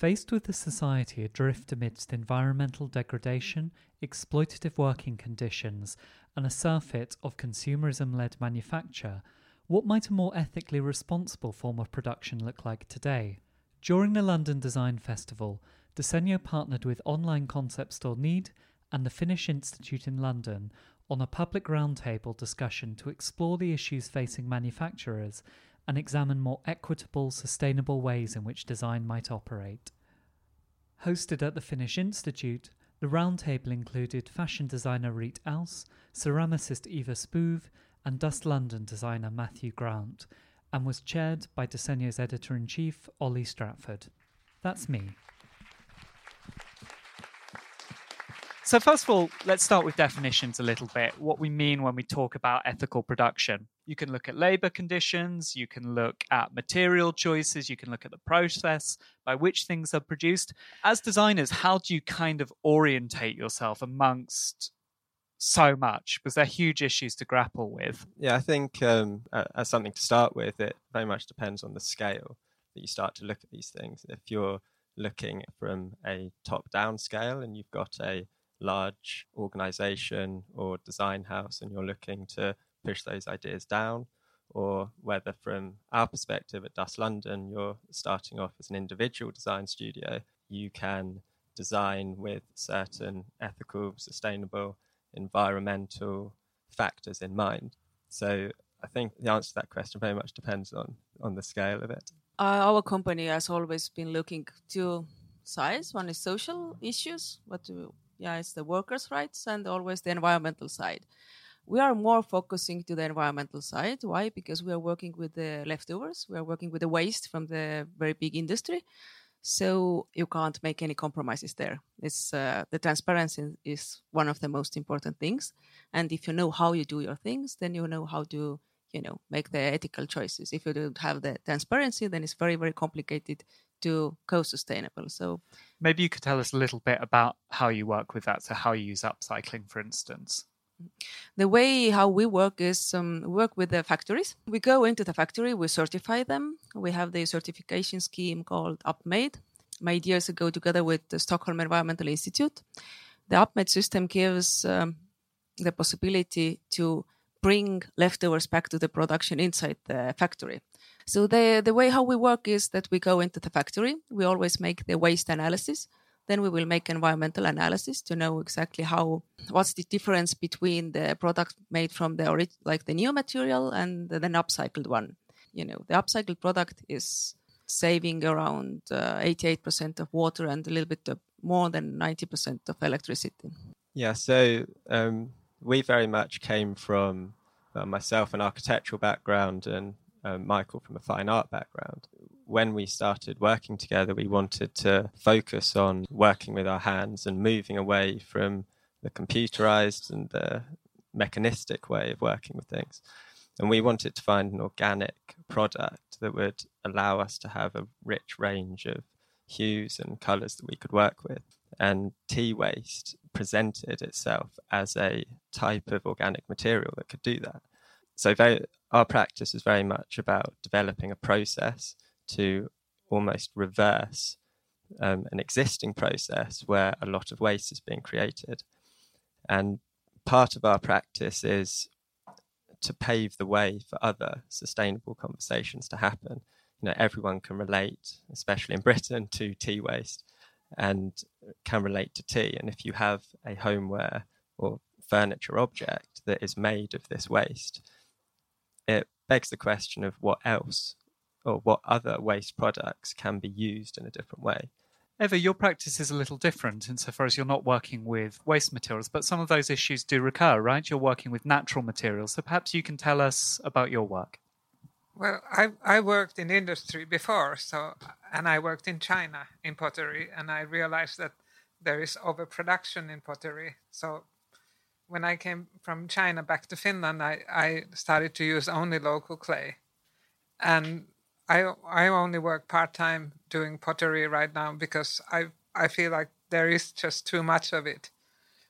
Faced with a society adrift amidst environmental degradation, exploitative working conditions, and a surfeit of consumerism led manufacture, what might a more ethically responsible form of production look like today? During the London Design Festival, Disegno partnered with online concept store Need and the Finnish Institute in London on a public roundtable discussion to explore the issues facing manufacturers and examine more equitable, sustainable ways in which design might operate. Hosted at the Finnish Institute, the roundtable included fashion designer Reet Aus, ceramicist Eva Spoove, and Dust London designer Matthew Grant, and was chaired by Disegno's editor in chief, Oli Stratford. That's me. So, first of all, let's start with definitions a little bit. What we mean when we talk about ethical production. You can look at labor conditions, you can look at material choices, you can look at the process by which things are produced. As designers, how do you kind of orientate yourself amongst so much? Because they're huge issues to grapple with. Yeah, I think um, as something to start with, it very much depends on the scale that you start to look at these things. If you're looking from a top down scale and you've got a large organization or design house and you're looking to push those ideas down, or whether from our perspective at Dust London, you're starting off as an individual design studio, you can design with certain ethical, sustainable, environmental factors in mind. So I think the answer to that question very much depends on, on the scale of it. Uh, our company has always been looking to size. One is social issues, what do yeah, it's the workers' rights and always the environmental side. We are more focusing to the environmental side. Why? Because we are working with the leftovers. We are working with the waste from the very big industry. So you can't make any compromises there. It's uh, the transparency is one of the most important things. And if you know how you do your things, then you know how to you know make the ethical choices if you don't have the transparency then it's very very complicated to co-sustainable so maybe you could tell us a little bit about how you work with that so how you use upcycling for instance the way how we work is um, work with the factories. We go into the factory we certify them. We have the certification scheme called upmade. Made years ago together with the stockholm environmental institute. The upmade system gives um, the possibility to bring leftovers back to the production inside the factory. So the the way how we work is that we go into the factory, we always make the waste analysis, then we will make environmental analysis to know exactly how what's the difference between the product made from the like the new material and the then upcycled one. You know, the upcycled product is saving around uh, 88% of water and a little bit more than 90% of electricity. Yeah, so um, we very much came from uh, myself an architectural background and uh, Michael from a fine art background. When we started working together, we wanted to focus on working with our hands and moving away from the computerized and the mechanistic way of working with things. And we wanted to find an organic product that would allow us to have a rich range of hues and colors that we could work with. And tea waste presented itself as a type of organic material that could do that. So very, our practice is very much about developing a process to almost reverse um, an existing process where a lot of waste is being created. And part of our practice is to pave the way for other sustainable conversations to happen. You know, everyone can relate, especially in Britain, to tea waste and can relate to tea. And if you have a homeware or furniture object that is made of this waste, it begs the question of what else or what other waste products can be used in a different way. Eva, your practice is a little different insofar as you're not working with waste materials, but some of those issues do recur, right? You're working with natural materials. So perhaps you can tell us about your work. Well, I I worked in industry before, so and I worked in China in pottery, and I realized that there is overproduction in pottery. So when I came from China back to Finland, I, I started to use only local clay, and I I only work part time doing pottery right now because I I feel like there is just too much of it.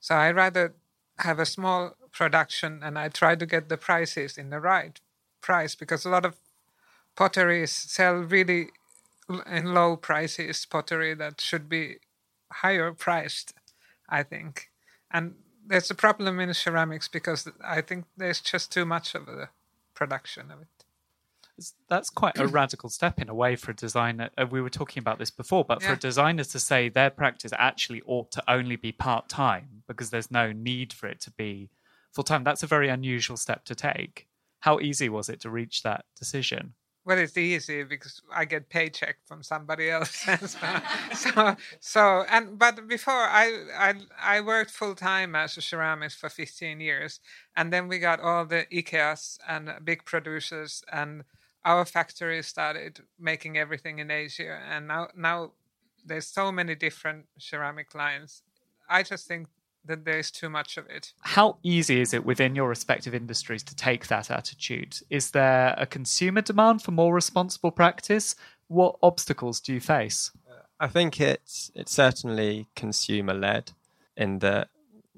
So I rather have a small production and I try to get the prices in the right price because a lot of potteries sell really in low prices pottery that should be higher priced, I think. And there's a problem in ceramics because I think there's just too much of the production of it. That's quite a radical step in a way for a designer. Uh, we were talking about this before, but yeah. for a designer to say their practice actually ought to only be part time because there's no need for it to be full time, that's a very unusual step to take. How easy was it to reach that decision? well it's easy because i get paycheck from somebody else so, so, so and but before I, I i worked full time as a ceramist for 15 years and then we got all the ikeas and big producers and our factory started making everything in asia and now now there's so many different ceramic lines i just think that there's too much of it. How easy is it within your respective industries to take that attitude? Is there a consumer demand for more responsible practice? What obstacles do you face? Uh, I think it's it's certainly consumer led in that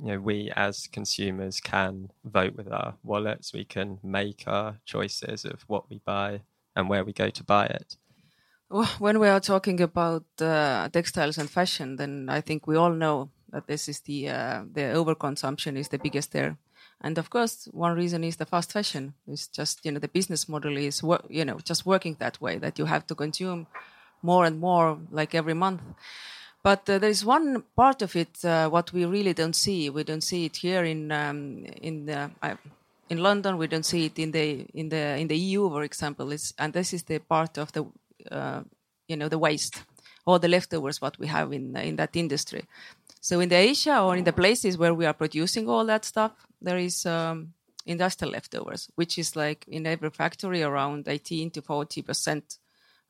you know we as consumers can vote with our wallets, we can make our choices of what we buy and where we go to buy it. when we are talking about uh, textiles and fashion, then I think we all know that this is the uh, the overconsumption is the biggest there. And of course, one reason is the fast fashion. It's just you know the business model is you know just working that way that you have to consume more and more like every month. But uh, there is one part of it uh, what we really don't see. We don't see it here in um, in the, uh, in London. We don't see it in the in the in the EU, for example. It's, and this is the part of the uh, you know the waste or the leftovers what we have in in that industry. So in the Asia or in the places where we are producing all that stuff, there is um, industrial leftovers, which is like in every factory around 18 to 40 percent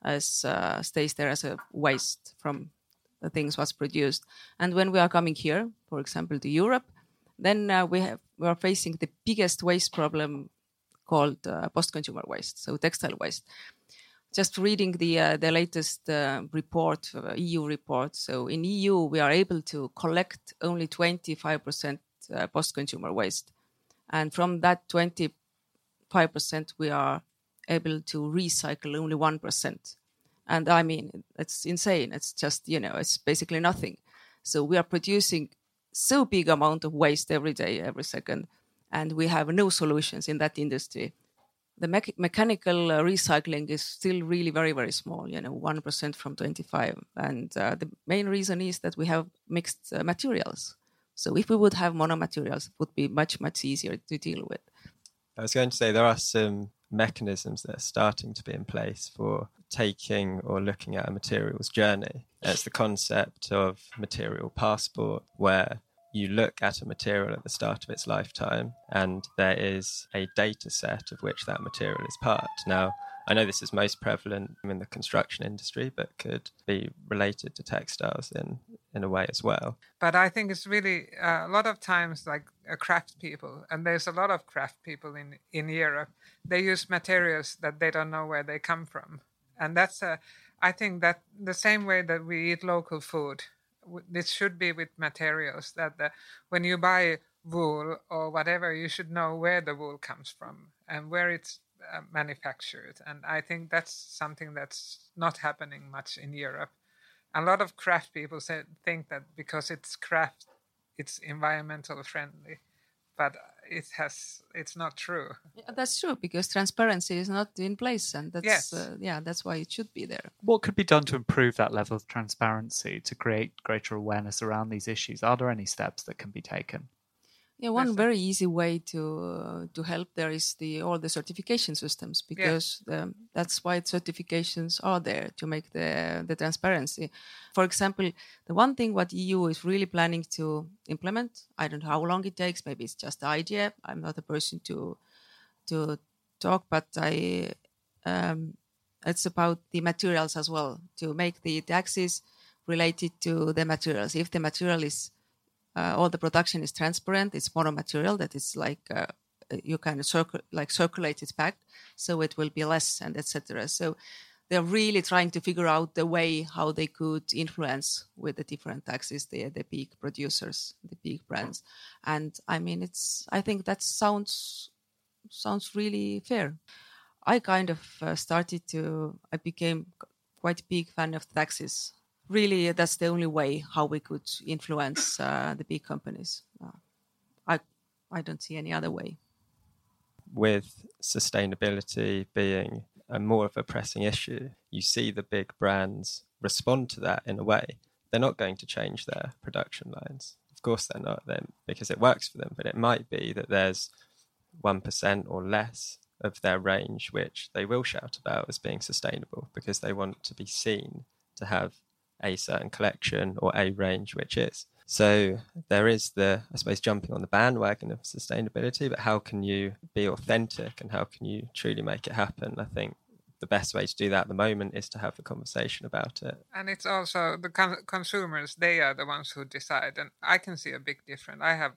as uh, stays there as a waste from the things was produced. And when we are coming here, for example, to Europe, then uh, we have we are facing the biggest waste problem called uh, post-consumer waste, so textile waste just reading the uh, the latest uh, report, uh, EU report. So in EU, we are able to collect only 25% uh, post-consumer waste, and from that 25%, we are able to recycle only one percent. And I mean, it's insane. It's just you know, it's basically nothing. So we are producing so big amount of waste every day, every second, and we have no solutions in that industry the me- mechanical uh, recycling is still really very very small you know 1% from 25 and uh, the main reason is that we have mixed uh, materials so if we would have monomaterials it would be much much easier to deal with i was going to say there are some mechanisms that are starting to be in place for taking or looking at a materials journey it's the concept of material passport where you look at a material at the start of its lifetime and there is a data set of which that material is part. Now, I know this is most prevalent in the construction industry, but could be related to textiles in, in a way as well. But I think it's really uh, a lot of times like craft people, and there's a lot of craft people in, in Europe, they use materials that they don't know where they come from. And that's a, I think that the same way that we eat local food, this should be with materials that the, when you buy wool or whatever you should know where the wool comes from and where it's uh, manufactured and i think that's something that's not happening much in europe a lot of craft people say, think that because it's craft it's environmental friendly but it has it's not true. Yeah, that's true because transparency is not in place and that's yes. uh, yeah that's why it should be there. What could be done to improve that level of transparency to create greater awareness around these issues? Are there any steps that can be taken yeah, one very easy way to uh, to help there is the all the certification systems because yeah. the, that's why certifications are there to make the the transparency. For example, the one thing what EU is really planning to implement, I don't know how long it takes. Maybe it's just the idea. I'm not a person to to talk, but I um, it's about the materials as well to make the taxes related to the materials. If the material is uh, all the production is transparent. It's monomaterial that is like uh, you kind of like circulate it back, so it will be less and etc. So they're really trying to figure out the way how they could influence with the different taxes the the big producers, the big brands, and I mean it's I think that sounds sounds really fair. I kind of uh, started to I became quite big fan of taxes. Really, that's the only way how we could influence uh, the big companies. Uh, I I don't see any other way. With sustainability being a more of a pressing issue, you see the big brands respond to that in a way. They're not going to change their production lines. Of course, they're not then because it works for them. But it might be that there's one percent or less of their range which they will shout about as being sustainable because they want to be seen to have a certain collection or a range which is. So there is the, I suppose, jumping on the bandwagon of sustainability, but how can you be authentic and how can you truly make it happen? I think the best way to do that at the moment is to have the conversation about it. And it's also the con- consumers, they are the ones who decide. And I can see a big difference. I have,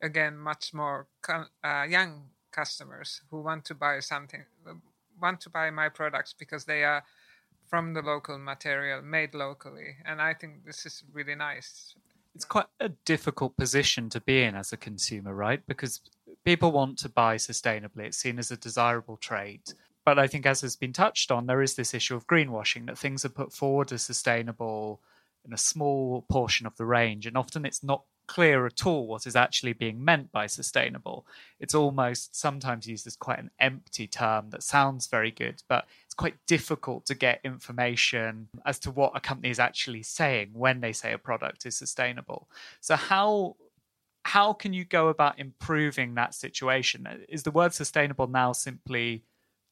again, much more con- uh, young customers who want to buy something, want to buy my products because they are from the local material, made locally. And I think this is really nice it's quite a difficult position to be in as a consumer, right? Because people want to buy sustainably. It's seen as a desirable trait. But I think, as has been touched on, there is this issue of greenwashing that things are put forward as sustainable in a small portion of the range. And often it's not clear at all what is actually being meant by sustainable. It's almost sometimes used as quite an empty term that sounds very good, but quite difficult to get information as to what a company is actually saying when they say a product is sustainable. So how how can you go about improving that situation? Is the word sustainable now simply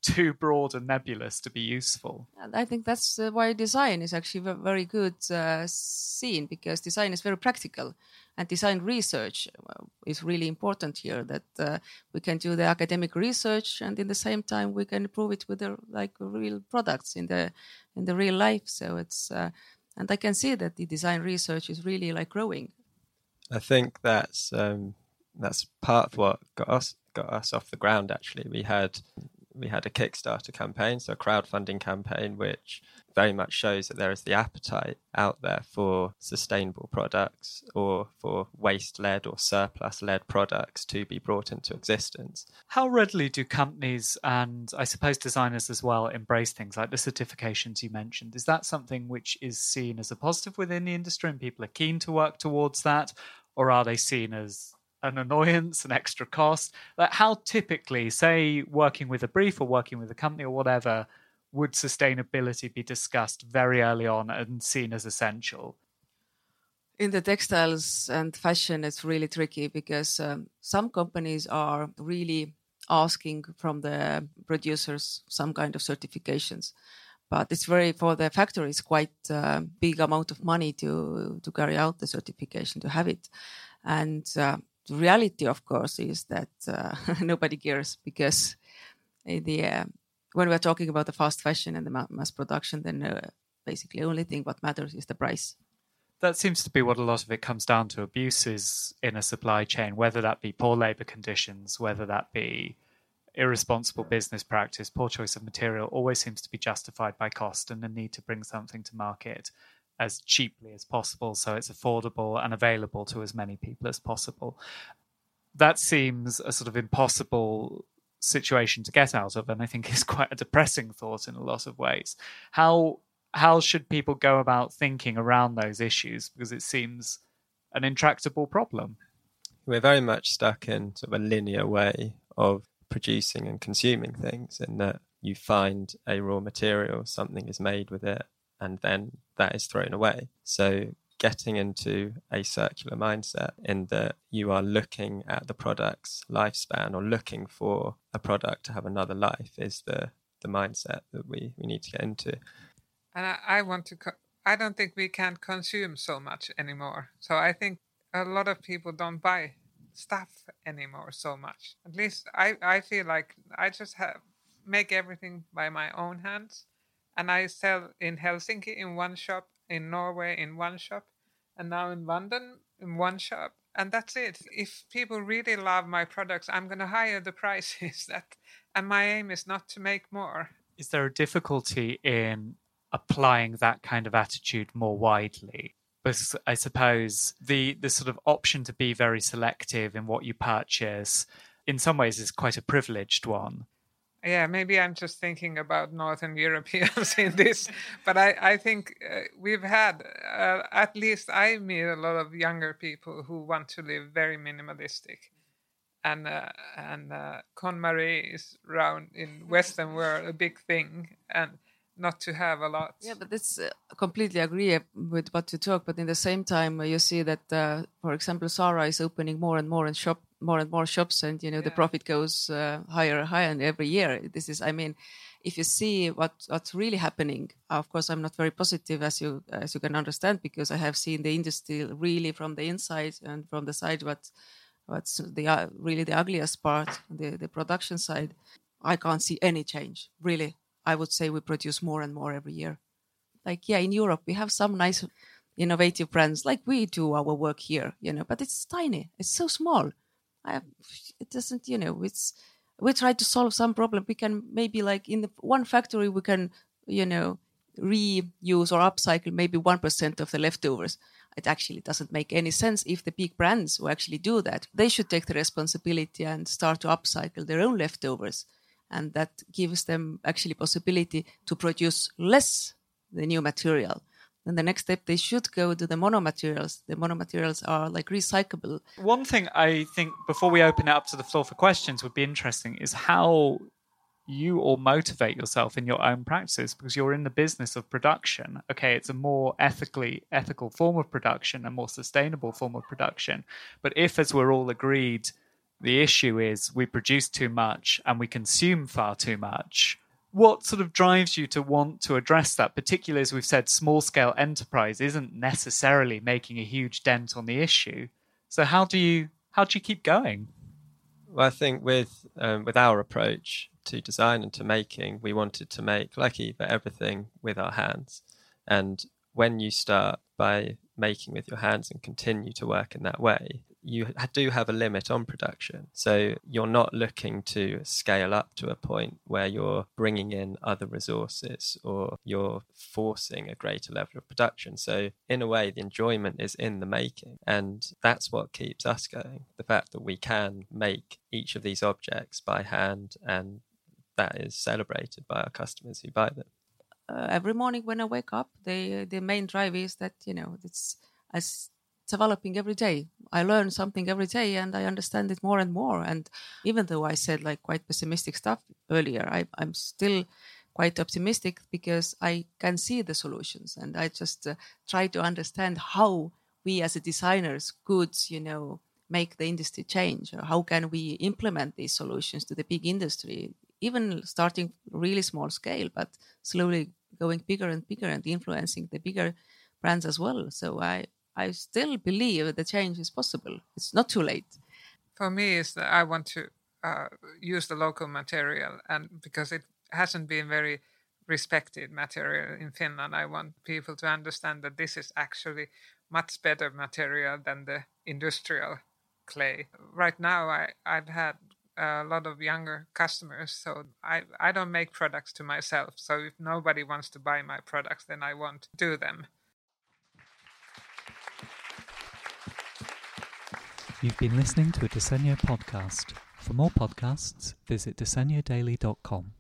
too broad and nebulous to be useful. I think that's uh, why design is actually a very good uh, scene because design is very practical and design research uh, is really important here that uh, we can do the academic research and in the same time we can prove it with the like real products in the in the real life. So it's uh, and i can see that the design research is really like growing. I think that's um, that's part of what got us got us off the ground actually. We had we had a Kickstarter campaign, so a crowdfunding campaign, which very much shows that there is the appetite out there for sustainable products or for waste led or surplus led products to be brought into existence. How readily do companies and I suppose designers as well embrace things like the certifications you mentioned? Is that something which is seen as a positive within the industry and people are keen to work towards that? Or are they seen as an annoyance, an extra cost? Like how typically, say, working with a brief or working with a company or whatever, would sustainability be discussed very early on and seen as essential? In the textiles and fashion, it's really tricky because um, some companies are really asking from the producers some kind of certifications but it's very for the factories quite a uh, big amount of money to to carry out the certification to have it and uh, the reality, of course, is that uh, nobody cares because the uh, when we're talking about the fast fashion and the mass production, then uh, basically only thing what matters is the price. That seems to be what a lot of it comes down to: abuses in a supply chain, whether that be poor labor conditions, whether that be irresponsible business practice, poor choice of material, always seems to be justified by cost and the need to bring something to market as cheaply as possible so it's affordable and available to as many people as possible. That seems a sort of impossible situation to get out of and I think is quite a depressing thought in a lot of ways. How how should people go about thinking around those issues because it seems an intractable problem? We're very much stuck in sort of a linear way of producing and consuming things in that you find a raw material, something is made with it, and then that is thrown away. So getting into a circular mindset in that you are looking at the product's lifespan or looking for a product to have another life is the the mindset that we, we need to get into. And I, I want to. Co- I don't think we can consume so much anymore. So I think a lot of people don't buy stuff anymore so much. At least I I feel like I just have make everything by my own hands and I sell in Helsinki in one shop, in Norway in one shop, and now in London in one shop. And that's it. If people really love my products, I'm going to higher the prices. That, and my aim is not to make more. Is there a difficulty in applying that kind of attitude more widely? Because I suppose the the sort of option to be very selective in what you purchase, in some ways, is quite a privileged one yeah, maybe I'm just thinking about Northern Europeans in this, but I, I think uh, we've had, uh, at least I meet a lot of younger people who want to live very minimalistic. And uh, and uh, KonMari is around in Western world a big thing, and not to have a lot. Yeah, but it's uh, completely agree with what you talk. But in the same time, uh, you see that, uh, for example, Zara is opening more and more and shop more and more shops, and you know yeah. the profit goes uh, higher and higher, and every year this is. I mean, if you see what what's really happening, of course, I'm not very positive as you as you can understand because I have seen the industry really from the inside and from the side what what's the uh, really the ugliest part, the the production side. I can't see any change really I would say we produce more and more every year. Like, yeah, in Europe, we have some nice innovative brands like we do our work here, you know, but it's tiny. It's so small. I, it doesn't, you know, it's, we try to solve some problem. We can maybe like in the one factory, we can, you know, reuse or upcycle maybe 1% of the leftovers. It actually doesn't make any sense if the big brands who actually do that. They should take the responsibility and start to upcycle their own leftovers and that gives them actually possibility to produce less the new material then the next step they should go to the monomaterials. The monomaterials are like recyclable. One thing i think before we open it up to the floor for questions would be interesting is how you all motivate yourself in your own practices because you're in the business of production. Okay it's a more ethically ethical form of production a more sustainable form of production. But if as we're all agreed the issue is we produce too much and we consume far too much. What sort of drives you to want to address that, particularly as we've said, small scale enterprise isn't necessarily making a huge dent on the issue. So how do you how do you keep going? Well, I think with um, with our approach to design and to making, we wanted to make like Eva everything with our hands. And when you start by making with your hands and continue to work in that way, you do have a limit on production. So you're not looking to scale up to a point where you're bringing in other resources or you're forcing a greater level of production. So, in a way, the enjoyment is in the making. And that's what keeps us going. The fact that we can make each of these objects by hand and that is celebrated by our customers who buy them. Uh, every morning when I wake up, the the main drive is that you know it's as developing every day. I learn something every day and I understand it more and more. And even though I said like quite pessimistic stuff earlier, I, I'm still quite optimistic because I can see the solutions and I just uh, try to understand how we as designers could, you know, make the industry change or how can we implement these solutions to the big industry, even starting really small scale, but slowly going bigger and bigger and influencing the bigger brands as well. So I, I still believe the change is possible. It's not too late. For me, is that I want to uh, use the local material, and because it hasn't been very respected material in Finland, I want people to understand that this is actually much better material than the industrial clay. Right now, I I've had a lot of younger customers, so I I don't make products to myself. So if nobody wants to buy my products, then I won't do them. You've been listening to a Disegno podcast. For more podcasts, visit disegnodaily.com.